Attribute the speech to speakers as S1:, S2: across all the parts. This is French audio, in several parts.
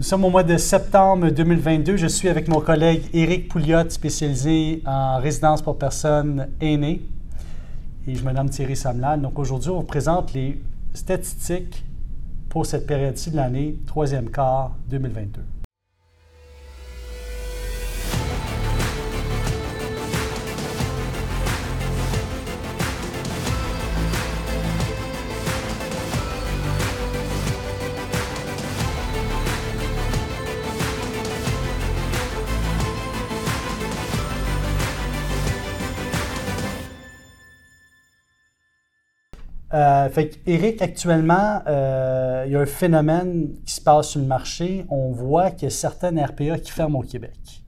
S1: Nous sommes au mois de septembre 2022. Je suis avec mon collègue Éric Pouliot, spécialisé en résidence pour personnes aînées. Et je me nomme Thierry Samlal. Donc aujourd'hui, on vous présente les statistiques pour cette période-ci de l'année, troisième quart 2022. Euh, fait Eric, actuellement, euh, il y a un phénomène qui se passe sur le marché. On voit qu'il y a certaines RPA qui ferment au Québec.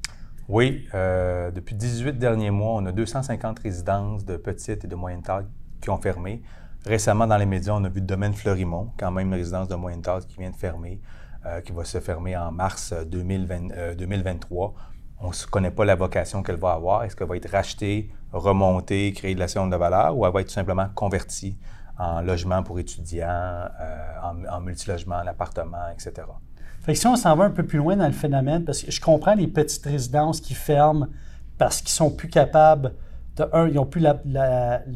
S2: Oui, euh, depuis 18 derniers mois, on a 250 résidences de petite et de moyenne taille qui ont fermé. Récemment, dans les médias, on a vu le domaine Fleurimont, quand même une résidence de moyenne taille qui vient de fermer, qui va se fermer en mars 2023. On ne connaît pas la vocation qu'elle va avoir. Est-ce qu'elle va être rachetée, remontée, créer de la de valeur ou elle va être tout simplement convertie en logement pour étudiants, euh, en, multilogement, en appartement, etc.
S1: Fait que si on s'en va un peu plus loin dans le phénomène, parce que je comprends les petites résidences qui ferment parce qu'ils sont plus capables, de un, ils n'ont plus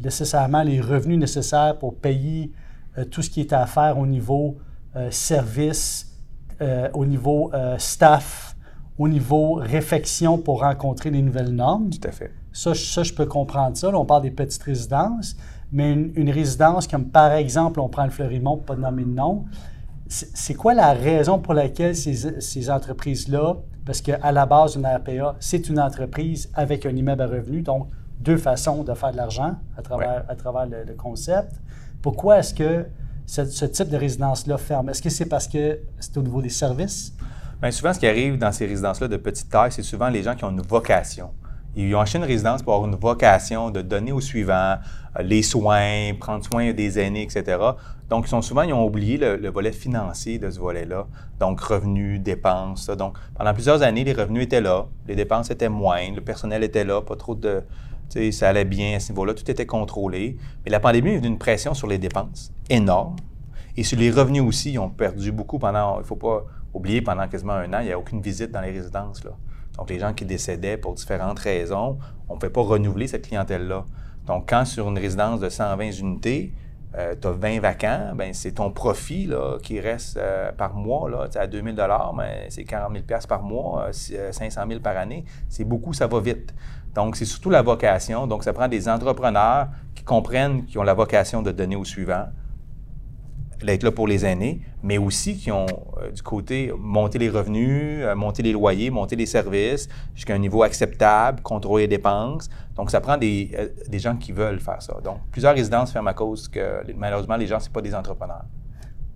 S1: nécessairement les revenus nécessaires pour payer euh, tout ce qui est à faire au niveau euh, service, au niveau staff, au niveau réfection pour rencontrer les nouvelles normes.
S2: Tout à fait.
S1: Ça, ça je peux comprendre ça. Là, on parle des petites résidences mais une, résidence comme par exemple, on prend le Fleurimont, pas de nommer de nom, c'est quoi la raison pour laquelle ces, entreprises-là, parce qu'à la base, une RPA, c'est une entreprise avec un immeuble à revenu, donc deux façons de faire de l'argent à travers, à travers le, concept. Pourquoi est-ce que ce, ce, type de résidence-là ferme? Est-ce que c'est parce que c'est au niveau des services?
S2: Bien, souvent, ce qui arrive dans ces résidences-là de petite taille, c'est souvent les gens qui ont une vocation. Ils ont acheté une résidence pour avoir une vocation de donner aux suivants euh, les soins, prendre soin des aînés, etc. Donc, ils sont souvent, ils ont oublié le, volet financier de ce volet-là. Donc, revenus, dépenses. Donc, pendant plusieurs années, les revenus étaient là, les dépenses étaient moindres, le personnel était là, pas trop de. Tu sais, ça allait bien à ce niveau-là, tout était contrôlé. Mais la pandémie est venue une pression sur les dépenses énorme. Et sur les revenus aussi, ils ont perdu beaucoup pendant, il ne faut pas oublier, pendant quasiment un an, il n'y a aucune visite dans les résidences. Là. Donc, les gens qui décédaient pour différentes raisons, on ne pouvait pas renouveler cette clientèle-là. Donc, quand sur une résidence de 120 unités, tu as 20 vacants, ben c'est ton profit là, qui reste euh, par mois là, à 2000 mais c'est 40 000 par mois, 500 euh, 000 par année. C'est beaucoup, ça va vite. Donc, c'est surtout la vocation. Donc, ça prend des entrepreneurs qui comprennent qui ont la vocation de donner au suivant, d'être là pour les aînés, mais aussi qui ont euh, du côté monter les revenus, euh, monter les loyers, monter les services jusqu'à un niveau acceptable, contrôler les dépenses. Donc, ça prend des, euh, des, gens qui veulent faire ça. Donc, plusieurs résidences ferment à cause que malheureusement, les gens, ce pas des entrepreneurs.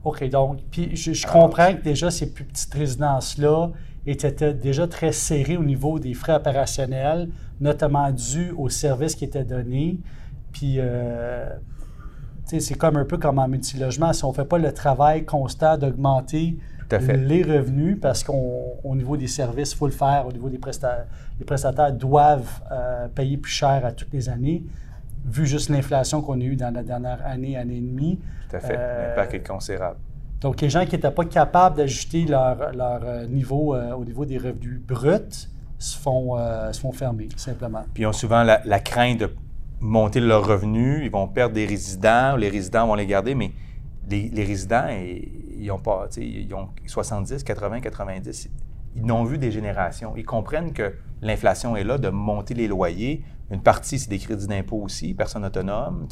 S1: OK, donc, puis je, comprends que déjà ces plus petites résidences-là étaient déjà très serrées au niveau des frais opérationnels, notamment dus aux services qui étaient donnés. Puis, c'est comme un peu comme en multilogement. Si on ne fait pas le travail constant d'augmenter les revenus, parce qu'au niveau des services, il faut le faire, au niveau des prestataires, les prestataires doivent euh, payer plus cher à toutes les années, vu juste l'inflation qu'on a eue dans la dernière année, année et demie.
S2: Tout à fait. Euh, L'impact est considérable.
S1: Donc, les gens qui n'étaient pas capables d'ajuster leur, leur euh, niveau au niveau des revenus bruts se font, se font fermer, simplement.
S2: Puis ils ont souvent la, la crainte de monter leurs revenus, ils vont perdre des résidents, les résidents vont les garder, mais les, résidents, ils ont pas, ils ont 70, 80, 90, ils n'ont vu des générations. Ils comprennent que l'inflation est là, de monter les loyers. Une partie, c'est des crédits d'impôt aussi, personnes autonomes,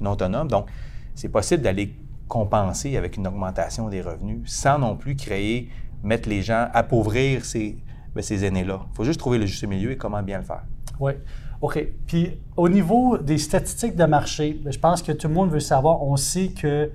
S2: non autonomes. Donc, c'est possible d'aller compenser avec une augmentation des revenus sans non plus créer, mettre les gens, appauvrir ces, ben, ces aînés-là. Il faut juste trouver le juste milieu et comment bien le faire.
S1: Oui. OK. Puis au niveau des statistiques de marché, ben, je pense que tout le monde veut savoir, on sait que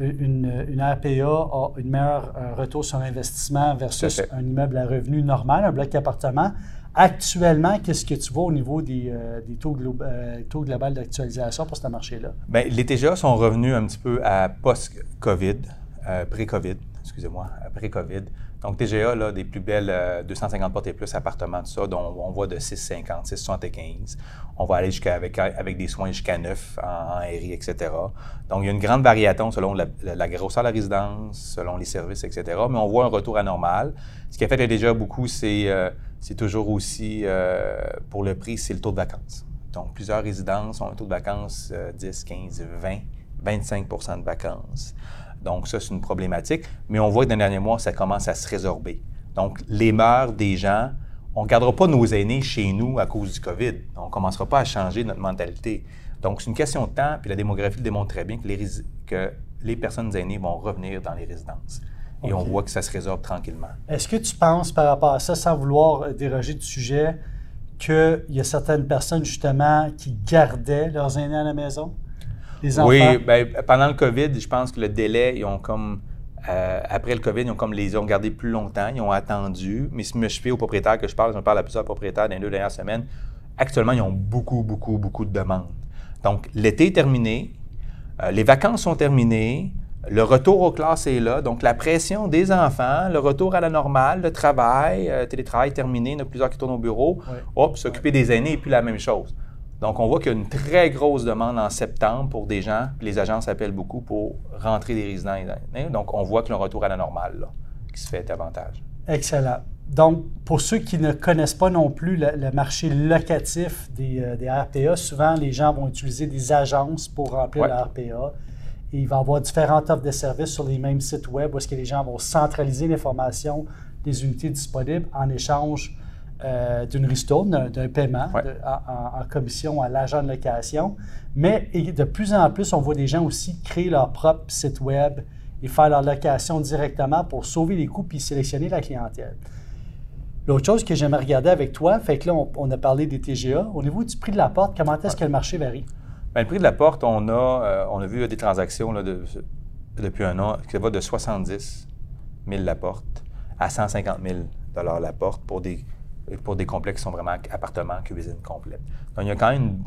S1: euh, une, une RPA a une meilleure retour sur investissement versus un immeuble à revenu normal, un bloc d'appartement. Actuellement, qu'est-ce que tu vois au niveau des, euh, taux, euh, taux global d'actualisation pour ce marché-là?
S2: Bien, les TGA sont revenus un petit peu à post-COVID, pré-COVID. excusez-moi, après COVID. Donc, TGA, là, des plus belles 250 portes et plus appartements, tout ça, dont on voit de 6,50, 6,75. On va aller jusqu'à avec, avec des soins jusqu'à 9 en, RI, etc. Donc, il y a une grande variation selon la, grosseur de la résidence, selon les services, etc. Mais on voit un retour anormal. Ce qui a fait déjà beaucoup, c'est c'est toujours aussi, pour le prix, c'est le taux de vacances. Donc, plusieurs résidences ont un taux de vacances 10, 15, 20, 25% de vacances. Donc, ça, c'est une problématique. Mais on voit que dans les derniers mois, ça commence à se résorber. Donc, les mœurs des gens, on ne gardera pas nos aînés chez nous à cause du COVID. On ne commencera pas à changer notre mentalité. Donc, c'est une question de temps, puis la démographie le démontre très bien que les, que les personnes aînées vont revenir dans les résidences. Et on voit que ça se résorbe tranquillement.
S1: Est-ce que tu penses, par rapport à ça, sans vouloir déroger du sujet, qu'il y a certaines personnes, justement, qui gardaient leurs aînés à la maison?
S2: Oui, ben, pendant le COVID, je pense que le délai, ils ont comme. Euh, après le COVID, ils ont comme les ont gardé plus longtemps, ils ont attendu. Mais si je me fie aux propriétaires que je parle, je me parle à plusieurs propriétaires dans les deux dernières semaines, actuellement, ils ont beaucoup, beaucoup, beaucoup de demandes. Donc, l'été est terminé, euh, les vacances sont terminées, le retour aux classes est là. Donc, la pression des enfants, le retour à la normale, le travail, euh, télétravail terminé, il y en a plusieurs qui tournent au bureau. Hop, s'occuper des aînés et puis la même chose. Donc, on voit qu'il y a une très grosse demande en septembre pour des gens, puis les agences appellent beaucoup pour rentrer des résidents. Donc, on voit que le retour à la normale, qui se fait davantage.
S1: Excellent. Donc, pour ceux qui ne connaissent pas non plus le, marché locatif des, euh, des, RPA, souvent les gens vont utiliser des agences pour remplir ouais. RPA. Et il va y avoir différentes offres de services sur les mêmes sites web où est-ce que les gens vont centraliser l'information des unités disponibles en échange euh, d'une ristourne, d'un paiement en, commission à l'agent de location. Mais de plus en plus, on voit des gens aussi créer leur propre site web et faire leur location directement pour sauver les coûts puis sélectionner la clientèle. L'autre chose que j'aimerais regarder avec toi, fait que là, on, a parlé des TGA. Au niveau du prix de la porte, comment est-ce que le marché varie?
S2: Bien, le prix de la porte, on a, euh, on a vu des transactions là, depuis un an qui va de 70 000 la porte à 150 000 la porte pour des pour des complexes qui sont vraiment appartements, cuisine complète. Donc, il y a quand même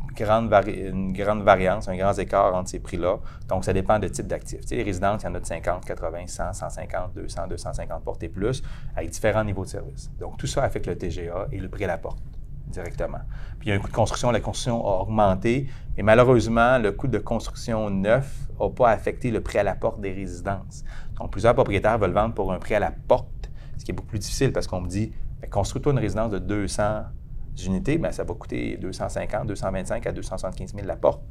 S2: une grande, variance, un grand écart entre ces prix-là. Donc, ça dépend de type d'actifs. Tu sais, les résidences, il y en a de 50, 80, 100, 150, 200, 250 portes et plus, avec différents niveaux de service. Donc, tout ça affecte le TGA et le prix à la porte directement. Puis, il y a un coût de construction. La construction a augmenté, et malheureusement, le coût de construction neuf n'a pas affecté le prix à la porte des résidences. Donc, plusieurs propriétaires veulent vendre pour un prix à la porte, ce qui est beaucoup plus difficile parce qu'on me dit Construis-toi une résidence de 200 unités, bien, ça va coûter 250, 225 à 275 000 la porte.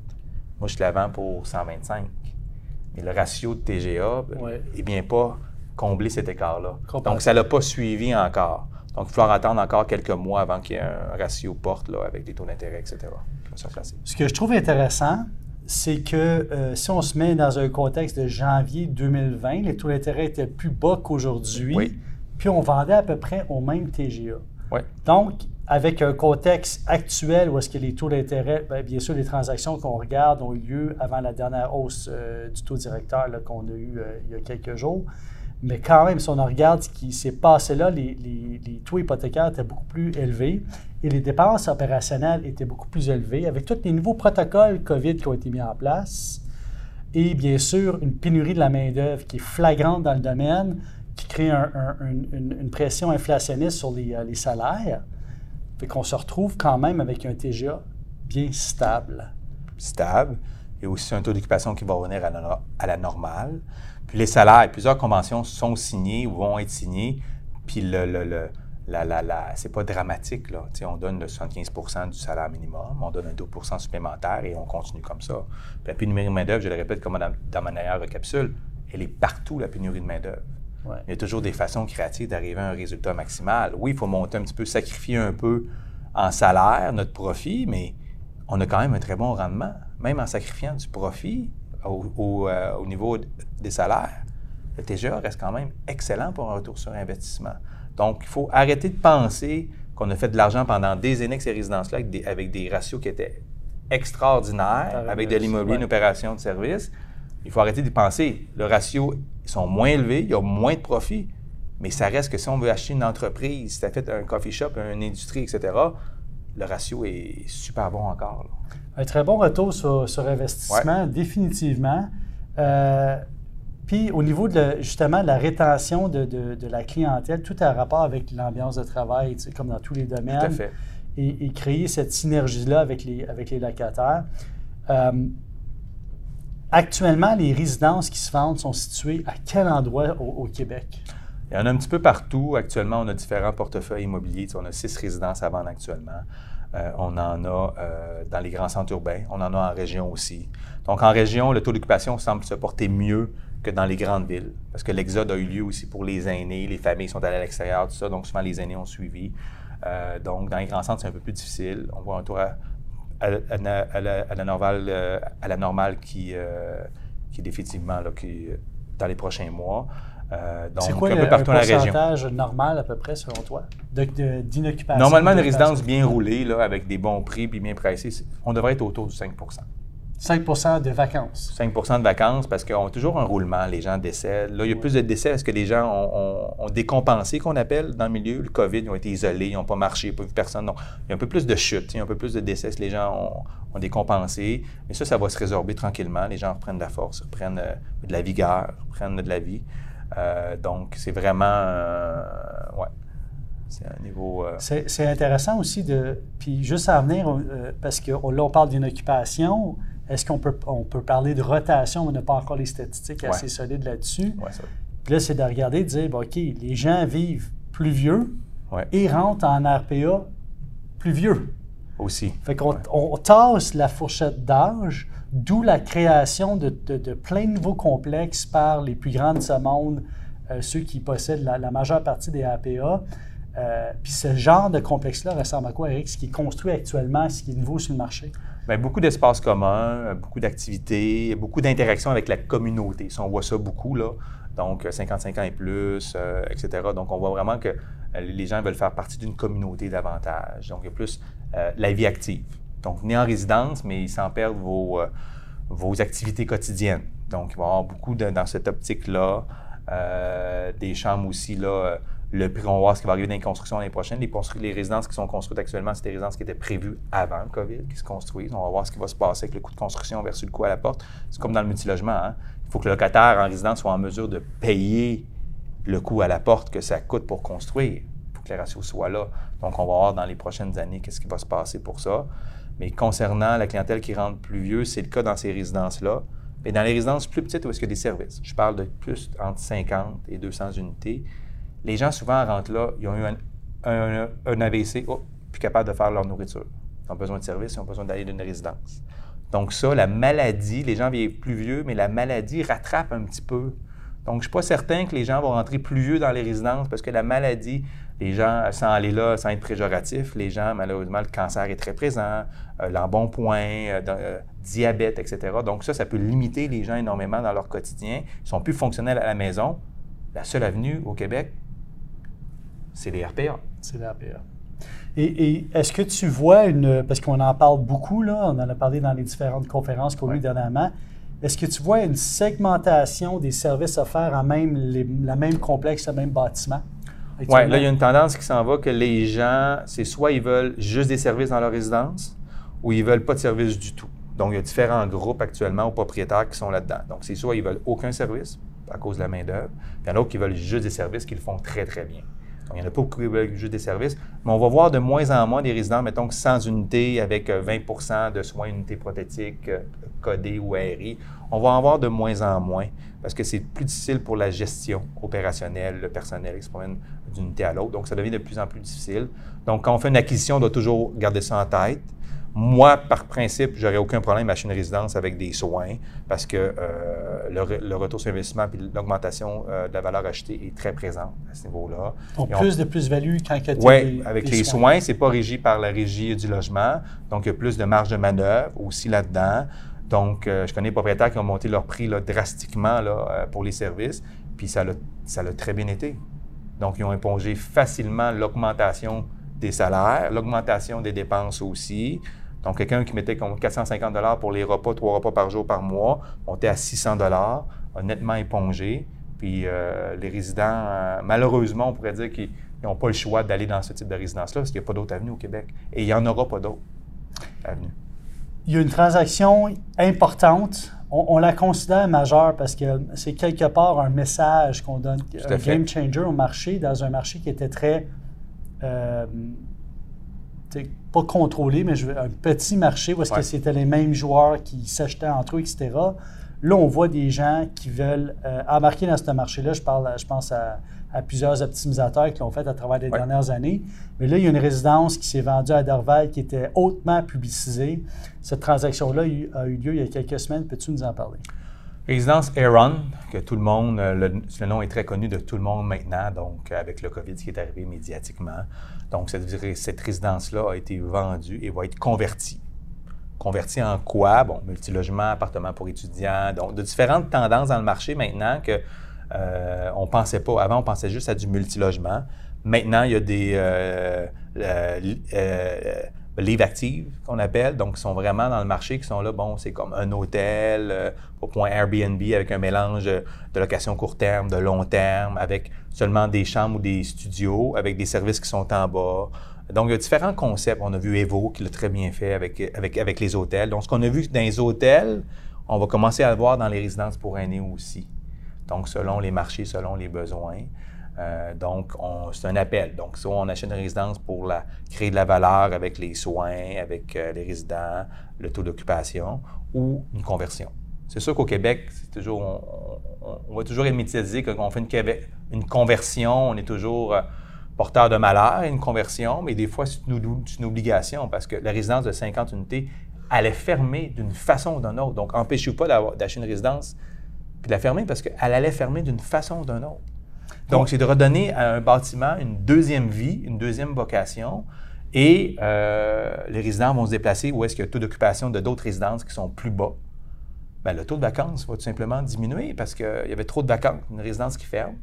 S2: Moi, je te la vends pour 125. Mais le ratio de TGA n'est bien pas comblé cet écart-là. Donc, ça ne l'a pas suivi encore. Donc, il va falloir attendre encore quelques mois avant qu'il y ait un ratio porte là, avec des taux d'intérêt, etc.
S1: Ce que je trouve intéressant, c'est que euh, si on se met dans un contexte de janvier 2020, les taux d'intérêt étaient plus bas qu'aujourd'hui. Oui puis on vendait à peu près au même TGA. Donc, avec un contexte actuel où est-ce que les taux d'intérêt, bien, bien, sûr, les transactions qu'on regarde ont eu lieu avant la dernière hausse euh, du taux directeur qu'on a eu euh, il y a quelques jours. Mais quand même, si on regarde ce qui s'est passé là, les, les, taux hypothécaires étaient beaucoup plus élevés et les dépenses opérationnelles étaient beaucoup plus élevées avec tous les nouveaux protocoles COVID qui ont été mis en place et bien sûr une pénurie de la main-d'œuvre qui est flagrante dans le domaine qui crée une, pression inflationniste sur les, euh, salaires. Fait qu'on se retrouve quand même avec un TGA bien stable.
S2: Stable. Et aussi un taux d'occupation qui va revenir à la, normale. Puis les salaires, plusieurs conventions sont signées ou vont être signées. Puis le, le, la, la, c'est pas dramatique. Là. on donne le 75% du salaire minimum, on donne un 2% supplémentaire et on continue comme ça. Puis la pénurie de main-d'œuvre, je le répète comme dans, dans ma dernière recapitule, elle est partout, la pénurie de main-d'œuvre. Il y a toujours des façons créatives d'arriver à un résultat maximal. Oui, il faut monter un petit peu, sacrifier un peu en salaire notre profit, mais on a quand même un très bon rendement, même en sacrifiant du profit au, euh, niveau des salaires. Le TGA reste quand même excellent pour un retour sur investissement. Donc, il faut arrêter de penser qu'on a fait de l'argent pendant des années avec ces résidences-là avec des, ratios qui étaient extraordinaires, avec de l'immobilier, une opération de service. Il faut arrêter de penser. Le ratio ils sont moins élevés, il y a moins de profits, mais ça reste que si on veut acheter une entreprise, si tu as fait un coffee shop, une industrie, etc., le ratio est super bon encore.
S1: Un très bon retour sur, investissement, définitivement. Euh, Puis au niveau de justement de la rétention de, de, la clientèle, tout a rapport avec l'ambiance de travail, tu sais, comme dans tous les domaines. Tout à fait. Et, créer cette synergie-là avec les, avec les locataires. Euh, actuellement, les résidences qui se vendent sont situées à quel endroit au, Québec?
S2: Il y en a un petit peu partout. Actuellement, on a différents portefeuilles immobiliers. on a six résidences à vendre actuellement. Euh, on en a euh, dans les grands centres urbains. On en a en région aussi. Donc, en région, le taux d'occupation semble se porter mieux que dans les grandes villes, parce que l'exode a eu lieu aussi pour les aînés, les familles sont allées à l'extérieur, tout ça, donc souvent les aînés ont suivi. Euh, donc, dans les grands centres, c'est un peu plus difficile. On voit un tour à, la, normale, à la normale qui, qui est définitivement là, qui, dans les prochains mois.
S1: Euh, c'est quoi un le, peu partout la région. normal à peu près selon toi d'inoccupation?
S2: Normalement, une résidence bien roulée, là, avec des bons prix puis bien pricée, on devrait être autour du 5
S1: 5% de vacances.
S2: 5% de vacances parce qu'on a toujours un roulement, les gens décèdent. Là, il y a plus de décès parce que les gens ont, décompensé, qu'on appelle dans le milieu. Le COVID, ils ont été isolés, ils n'ont pas marché, ils n'ont pas vu personne. Donc, il y a un peu plus de chute, il y a un peu plus de décès les gens ont, décompensé. Mais ça, ça va se résorber tranquillement. Les gens reprennent de la force, reprennent euh, de la vigueur, reprennent de la vie. Euh, donc, c'est vraiment. Euh, ouais. C'est un niveau.
S1: Euh, c'est intéressant aussi de. Puis, juste à venir, parce que là, on parle d'une occupation. Est-ce qu'on peut, on peut parler de rotation? On n'a pas encore les statistiques assez solides là-dessus? Ouais, ça. Puis là, c'est de regarder et de dire, OK, les gens vivent plus vieux et rentrent en RPA plus vieux.
S2: Aussi.
S1: Fait qu'on on tasse la fourchette d'âge D'où la création de, plein de nouveaux complexes par les plus grands de ce monde, euh, ceux qui possèdent la, majeure partie des APA. Euh, puis ce genre de complexe-là ressemble à quoi, Eric, ce qui est construit actuellement, ce qui est nouveau sur le marché?
S2: Bien, beaucoup d'espaces communs, beaucoup d'activités, beaucoup d'interactions avec la communauté. on voit ça beaucoup, là. Donc, 55 ans et plus, euh, etc. Donc, on voit vraiment que les gens veulent faire partie d'une communauté davantage. Donc, il y a plus la vie active. Donc, venez en résidence, mais sans perdre vos, euh, vos activités quotidiennes. Donc, il va y avoir beaucoup dans cette optique-là. Euh, des chambres aussi, là, euh, le prix, on va voir ce qui va arriver dans les constructions l'année prochaine. Les, résidences qui sont construites actuellement, c'est des résidences qui étaient prévues avant le COVID, qui se construisent. On va voir ce qui va se passer avec le coût de construction versus le coût à la porte. C'est comme dans le multilogement. Hein? Il faut que le locataire en résidence soit en mesure de payer le coût à la porte que ça coûte pour construire. Il faut que les ratios soient là. Donc, on va voir dans les prochaines années qu'est-ce qui va se passer pour ça. Mais concernant la clientèle qui rentre plus vieux, c'est le cas dans ces résidences-là. Mais dans les résidences plus petites où est-ce qu'il y a des services, je parle de plus entre 50 et 200 unités, les gens souvent rentrent là, ils ont eu un, AVC, oh, plus capable de faire leur nourriture. Ils ont besoin de services, ils ont besoin d'aller d'une résidence. Donc ça, la maladie, les gens vivent plus vieux, mais la maladie rattrape un petit peu. Donc je ne suis pas certain que les gens vont rentrer plus vieux dans les résidences parce que la maladie les gens, sans aller là, sans être préjoratif, les gens, malheureusement, le cancer est très présent, euh, l'embonpoint, euh, euh, diabète, etc. Donc ça, ça peut limiter les gens énormément dans leur quotidien. Ils sont plus fonctionnels à la maison. La seule avenue au Québec, c'est les RPA.
S1: C'est les RPA. Et, est-ce que tu vois une, parce qu'on en parle beaucoup, là, on en a parlé dans les différentes conférences qu'on a eues dernièrement, est-ce que tu vois une segmentation des services offerts en même la même complexe, le même bâtiment?
S2: Oui, là, il y a une tendance qui s'en va que les gens, c'est soit ils veulent juste des services dans leur résidence ou ils veulent pas de services du tout. Donc, il y a différents groupes actuellement aux propriétaires qui sont là-dedans. Donc, c'est soit ils veulent aucun service à cause de la main-d'œuvre, puis il y en a d'autres qui veulent juste des services qu'ils font très, très bien. Il y en a pas beaucoup juste des services, mais on va voir de moins en moins des résidents, mettons, sans unité, avec 20% euh, de soins unités prothétiques euh, codées ou ARI. On va en voir de moins en moins parce que c'est plus difficile pour la gestion opérationnelle, le personnel qui se promène d'une unité à l'autre. Donc, ça devient de plus en plus difficile. Donc, quand on fait une acquisition, on doit toujours garder ça en tête. Moi, par principe, j'aurais aucun problème à acheter une résidence avec des soins parce que euh, le, retour sur investissement et l'augmentation euh, de la valeur achetée est très présente à ce niveau-là.
S1: Donc, plus de plus-value quand il y a
S2: Oui, avec les soins, soins c'est pas régi par la régie du logement. Donc, il y a plus de marge de manœuvre aussi là-dedans. Donc, euh, je connais des propriétaires qui ont monté leur prix là, drastiquement là, pour les services, puis ça l'a très bien été. Donc, ils ont épongé facilement l'augmentation des salaires, l'augmentation des dépenses aussi. Donc, quelqu'un qui mettait 450 pour les repas, trois repas par jour par mois, montait à 600 a nettement épongé. Puis euh, les résidents, euh, malheureusement, on pourrait dire qu'ils n'ont pas le choix d'aller dans ce type de résidence-là parce qu'il n'y a pas d'autres avenues au Québec. Et il n'y en aura pas d'autres avenues.
S1: Il y a une transaction importante on, la considère majeure parce que c'est quelque part un message qu'on donne, un game changer au marché, dans un marché qui était très. Euh, pas contrôlé, mais un petit marché où est-ce que c'était les mêmes joueurs qui s'achetaient entre eux, etc. Là, on voit des gens qui veulent euh, embarquer dans ce marché-là. Je parle, je pense à, plusieurs optimisateurs qui l'ont fait à travers les dernières années. Mais là, il y a une résidence qui s'est vendue à Dorval qui était hautement publicisée. Cette transaction-là a eu lieu il y a quelques semaines. Peux-tu nous en parler?
S2: Résidence Aaron, que tout le monde, euh, le, nom est très connu de tout le monde maintenant, donc avec le COVID qui est arrivé médiatiquement. Donc, cette, résidence-là a été vendue et va être convertie. Convertie en quoi? Bon, multilogement, appartement pour étudiants, donc de différentes tendances dans le marché maintenant que euh, on pensait pas. Avant, on pensait juste à du multilogement. Maintenant, il y a des euh, euh, livres actives qu'on appelle, donc qui sont vraiment dans le marché, qui sont là, bon, c'est comme un hôtel au point Airbnb avec un mélange de location court terme, de long terme, avec seulement des chambres ou des studios, avec des services qui sont en bas. Donc, il y a différents concepts. On a vu Evo qui l'a très bien fait avec, avec, avec les hôtels. Donc, ce qu'on a vu dans les hôtels, on va commencer à le voir dans les résidences pour aînés aussi. Donc, selon les marchés, selon les besoins. Euh, donc, c'est un appel. Donc, soit on achète une résidence pour créer de la valeur avec les soins, avec euh, les résidents, le taux d'occupation, ou une conversion. C'est sûr qu'au Québec, on, va toujours être médiatisé quand on fait une, une conversion, on est toujours euh, porteur de malheur, une conversion, mais des fois, c'est une, obligation parce que la résidence de 50 unités allait fermer d'une façon ou d'une autre. Donc, empêchez-vous pas d'acheter une résidence puis de la fermer parce qu'elle allait fermer d'une façon ou d'une autre. Donc, c'est de redonner à un bâtiment une deuxième vie, une deuxième vocation. Et euh, les résidents vont se déplacer où est-ce qu'il y a taux d'occupation de d'autres résidences qui sont plus bas. Bien, le taux de vacances va tout simplement diminuer parce qu'il y avait trop de vacances. Une résidence qui ferme,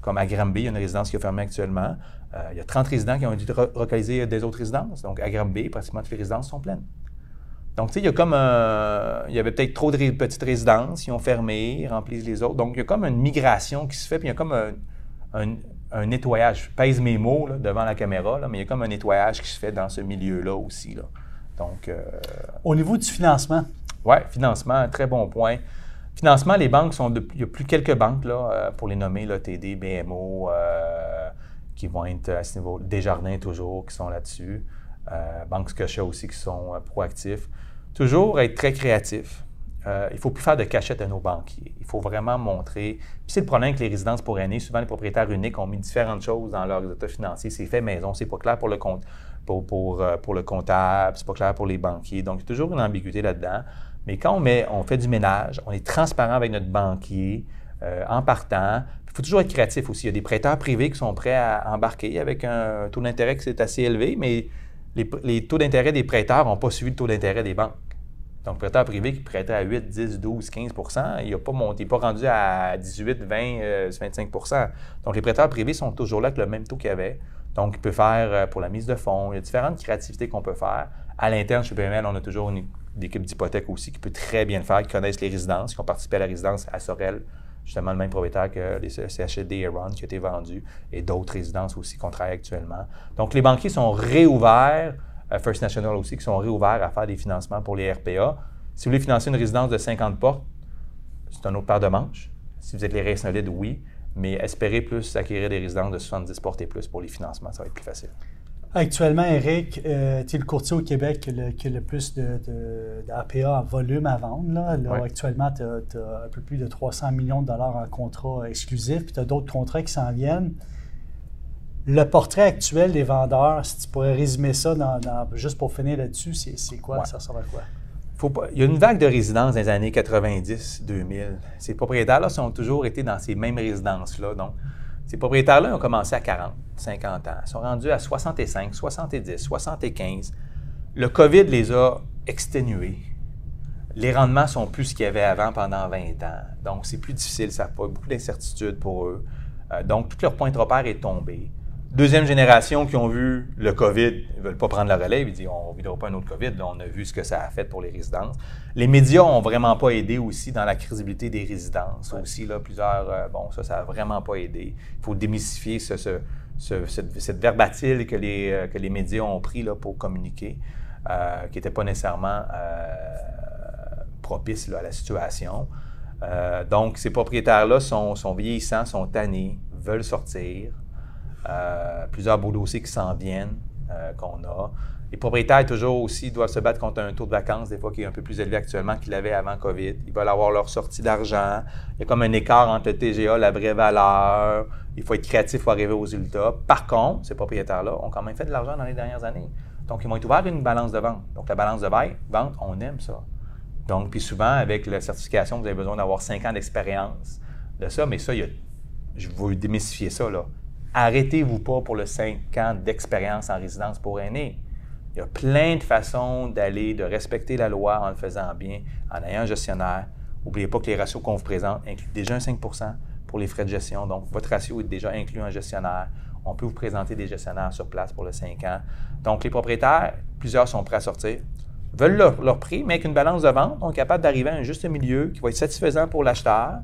S2: comme à Granby, il y a une résidence qui est fermée actuellement. Euh, il y a 30 résidents qui ont dû relocaliser des autres résidences. Donc, à Granby, pratiquement toutes les résidences sont pleines. Donc, tu sais, il y a comme Il y avait peut-être trop de petites résidences, ils ont fermé, ils remplissent les autres. Donc, il y a comme une migration qui se fait, puis il y a comme un, nettoyage. Je pèse mes mots devant la caméra, là, mais il y a comme un nettoyage qui se fait dans ce milieu-là aussi. Là. Donc. Euh,
S1: Au niveau du financement?
S2: Oui, financement, très bon point. Financement, les banques sont de, il y a plus quelques banques là, euh, pour les nommer, là, TD, BMO, euh, qui vont être à ce niveau. Desjardins toujours, qui sont là-dessus. Euh, Banque aussi, qui sont proactifs. Toujours être très créatif. il ne faut plus faire de cachette à nos banquiers. Il faut vraiment montrer. Puis c'est le problème avec les résidences pour aînés. Souvent, les propriétaires uniques ont mis différentes choses dans leurs états financiers. C'est fait maison, c'est pas clair pour le compte, pour, pour, pour le comptable, c'est pas clair pour les banquiers. Donc, il y a toujours une ambiguïté là-dedans. Mais quand on, met, on fait du ménage, on est transparent avec notre banquier euh, en partant. Il faut toujours être créatif aussi. Il y a des prêteurs privés qui sont prêts à embarquer avec un taux d'intérêt qui est assez élevé, mais les, taux d'intérêt des prêteurs n'ont pas suivi le taux d'intérêt des banques. Donc, le prêteur privé qui prêtait à 8, 10, 12, 15% il n'a pas monté, pas rendu à 18, 20, 25% Donc, les prêteurs privés sont toujours là avec le même taux qu'il y avait. Donc, il peut faire euh, pour la mise de fonds. Il y a différentes créativités qu'on peut faire. À l'interne, chez PML, on a toujours une d'équipe d'hypothèque aussi qui peut très bien le faire, qui connaissent les résidences, qui ont participé à la résidence à Sorel, justement le même propriétaire que les CHD Aaron qui a été vendu, et d'autres résidences aussi qu'on travaille actuellement. Donc, les banquiers sont réouverts, euh, First National aussi, qui sont réouverts à faire des financements pour les RPA. Si vous voulez financer une résidence de 50 portes, c'est un autre paire de manches. Si vous êtes les solides, oui, mais espérez plus acquérir des résidences de 70 portes et plus pour les financements, ça va être plus facile.
S1: Actuellement, Eric, euh, tu es le courtier au Québec qui a le, plus d'APA en volume à vendre. Là. Actuellement, tu as, un peu plus de 300 millions de dollars en contrat exclusif, puis tu as d'autres contrats qui s'en viennent. Le portrait actuel des vendeurs, si tu pourrais résumer ça juste pour finir là-dessus, c'est quoi? Ça ressemble à quoi?
S2: Faut pas, il y a une vague de résidences dans les années 90-2000. Ces propriétaires-là ont toujours été dans ces mêmes résidences-là. Donc, ces propriétaires-là ont commencé à 40, 50 ans. Sont rendus à 65, 70, 75. Le COVID les a exténués. Les rendements sont plus ce qu'il y avait avant pendant 20 ans. Donc, c'est plus difficile, ça a beaucoup d'incertitudes pour eux. Euh, donc, tout leur point de repère est tombé. Deuxième génération qui ont vu le COVID, ils ne veulent pas prendre la relève, ils disent on ne vivra pas un autre COVID. on a vu ce que ça a fait pour les résidences. Les médias n'ont vraiment pas aidé aussi dans la crédibilité des résidences. Aussi, là, plusieurs, euh, bon, ça, ça n'a vraiment pas aidé. Il faut démystifier ce, cette, verbatile que les, euh, que les médias ont pris là, pour communiquer, euh, qui n'était pas nécessairement propice à la situation. Donc, ces propriétaires-là sont, vieillissants, sont tannés, veulent sortir. Euh, plusieurs beaux dossiers qui s'en viennent, qu'on a. Les propriétaires, toujours aussi, doivent se battre contre un taux de vacances, des fois, qui est un peu plus élevé actuellement qu'il avait avant COVID. Ils veulent avoir leur sortie d'argent. Il y a comme un écart entre le TGA, la vraie valeur. Il faut être créatif pour arriver aux résultats. Par contre, ces propriétaires-là ont quand même fait de l'argent dans les dernières années. Donc, ils vont être ouverts une balance de vente. Donc, la balance de vente, on aime ça. Donc, puis souvent, avec la certification, vous avez besoin d'avoir cinq ans d'expérience de ça. Mais ça, je veux démystifier ça. Là. Arrêtez-vous pas pour le cinq ans d'expérience en résidence pour aînés. Il y a plein de façons d'aller, de respecter la loi en le faisant bien, en ayant un gestionnaire. N'oubliez pas que les ratios qu'on vous présente incluent déjà un 5% pour les frais de gestion. Donc, votre ratio est déjà inclus en gestionnaire. On peut vous présenter des gestionnaires sur place pour le 5 ans. Donc, les propriétaires, plusieurs sont prêts à sortir, veulent leur, prix, mais avec une balance de vente, sont capables d'arriver à un juste milieu qui va être satisfaisant pour l'acheteur.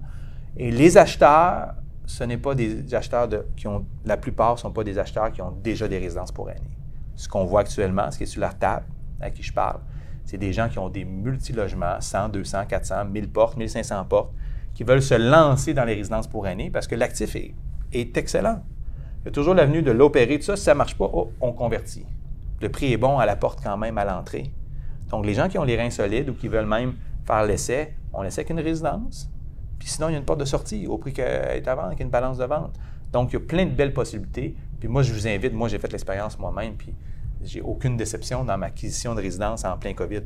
S2: Et les acheteurs, ce n'est pas des acheteurs qui ont, la plupart ne sont pas des acheteurs qui ont déjà des résidences pour aînés ce qu'on voit actuellement, ce qui est sur la table, à qui je parle, c'est des gens qui ont des multilogements, 100, 200, 400, 1000 portes, 1500 portes, qui veulent se lancer dans les résidences pour aînés parce que l'actif est, excellent. Il y a toujours l'avenue de l'opérer, tout ça. Si ça ne marche pas, oh, on convertit. Le prix est bon à la porte quand même à l'entrée. Donc, les gens qui ont les reins solides ou qui veulent même faire l'essai, on l'essaie qu'une résidence. Puis sinon, il y a une porte de sortie au prix qu'elle est à vendre, avec une balance de vente. Donc, il y a plein de belles possibilités. Puis moi, je vous invite, moi, j'ai fait l'expérience moi-même, puis j'ai aucune déception dans ma acquisition de résidence en plein COVID.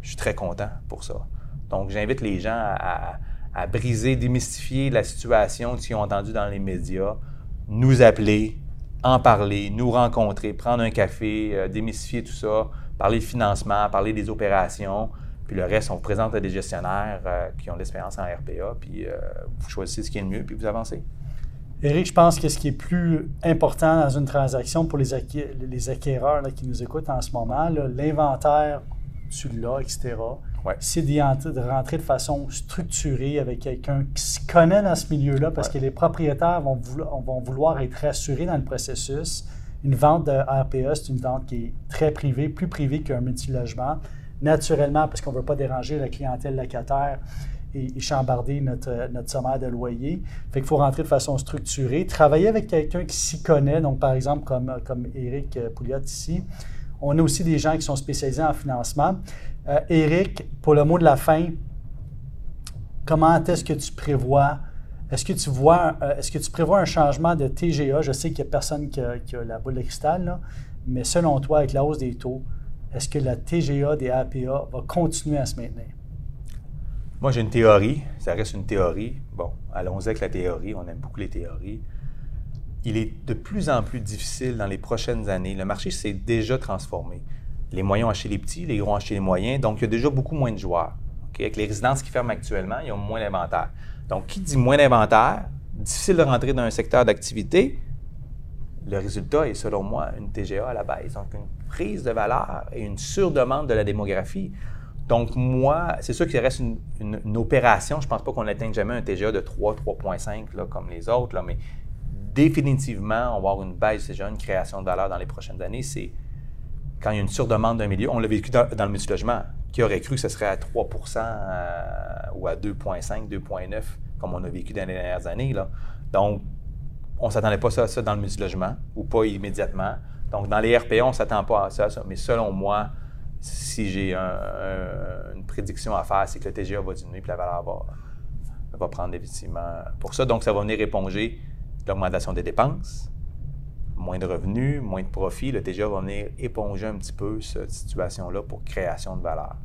S2: Je suis très content pour ça. Donc, j'invite les gens à, briser, démystifier la situation qu'ils ont entendue dans les médias, nous appeler, en parler, nous rencontrer, prendre un café, euh, démystifier tout ça, parler de financement, parler des opérations. Puis le reste, on vous présente à des gestionnaires euh, qui ont de l'expérience en RPA, puis euh, vous choisissez ce qui est le mieux, puis vous avancez.
S1: Éric, je pense que ce qui est plus important dans une transaction pour les, les acquéreurs qui nous écoutent en ce moment, l'inventaire, tu l'as, etc., c'est de rentrer de façon structurée avec quelqu'un qui se connaît dans ce milieu-là parce que les propriétaires vont vouloir, vont vouloir être rassurés dans le processus. Une vente de RPA, c'est une vente qui est très privée, plus privée qu'un multilogement. Naturellement, parce qu'on ne veut pas déranger la clientèle locataire, et, chambarder notre, notre sommaire de loyer. Fait qu'il faut rentrer de façon structurée, travailler avec quelqu'un qui s'y connaît, donc par exemple comme, comme Éric Pouliot ici. On a aussi des gens qui sont spécialisés en financement. Euh, Éric, pour le mot de la fin, comment est-ce que tu prévois, est-ce que tu vois, euh, est-ce que tu prévois un changement de TGA? Je sais qu'il n'y a personne qui a, la boule de cristal, mais selon toi, avec la hausse des taux, est-ce que la TGA des APA va continuer à se maintenir?
S2: Moi, j'ai une théorie, ça reste une théorie. Bon, allons-y avec la théorie, on aime beaucoup les théories. Il est de plus en plus difficile dans les prochaines années. Le marché s'est déjà transformé. Les moyens ont acheté les petits, les gros ont acheté les moyens, donc il y a déjà beaucoup moins de joueurs. Avec les résidences qui ferment actuellement, il y a moins d'inventaire. Donc, qui dit moins d'inventaire, difficile de rentrer dans un secteur d'activité, le résultat est, selon moi, une TGA à la baisse. Donc, une prise de valeur et une surdemande de la démographie. Donc, moi, c'est sûr qu'il reste une, opération. Je ne pense pas qu'on atteigne jamais un TGA de 3, 3,5 comme les autres, là, mais définitivement, on va avoir une baisse déjà, une création de valeur dans les prochaines années. C'est quand il y a une surdemande d'un milieu. On l'a vécu dans, le multilogement. Qui aurait cru que ce serait à 3% euh, ou à 2,5, 2,9 comme on a vécu dans les dernières années. Là. Donc, on ne s'attendait pas à ça, dans le multilogement ou pas immédiatement. Donc, dans les RPA, on ne s'attend pas à ça, Mais selon moi, si j'ai une prédiction à faire, c'est que le TGA va diminuer et la valeur va, prendre définitivement pour ça. Donc, ça va venir éponger l'augmentation des dépenses, moins de revenus, moins de profits. Le TGA va venir éponger un petit peu cette situation-là pour création de valeur,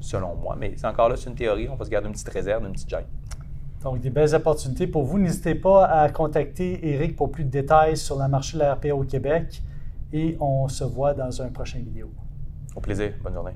S2: selon moi. Mais c'est encore là, c'est une théorie. On va se garder une petite réserve, une petite gêne.
S1: Donc, des belles opportunités pour vous. N'hésitez pas à contacter Eric pour plus de détails sur le marché de la RPA au Québec et on se voit dans un prochain vidéo.
S2: Au plaisir. Bonne journée.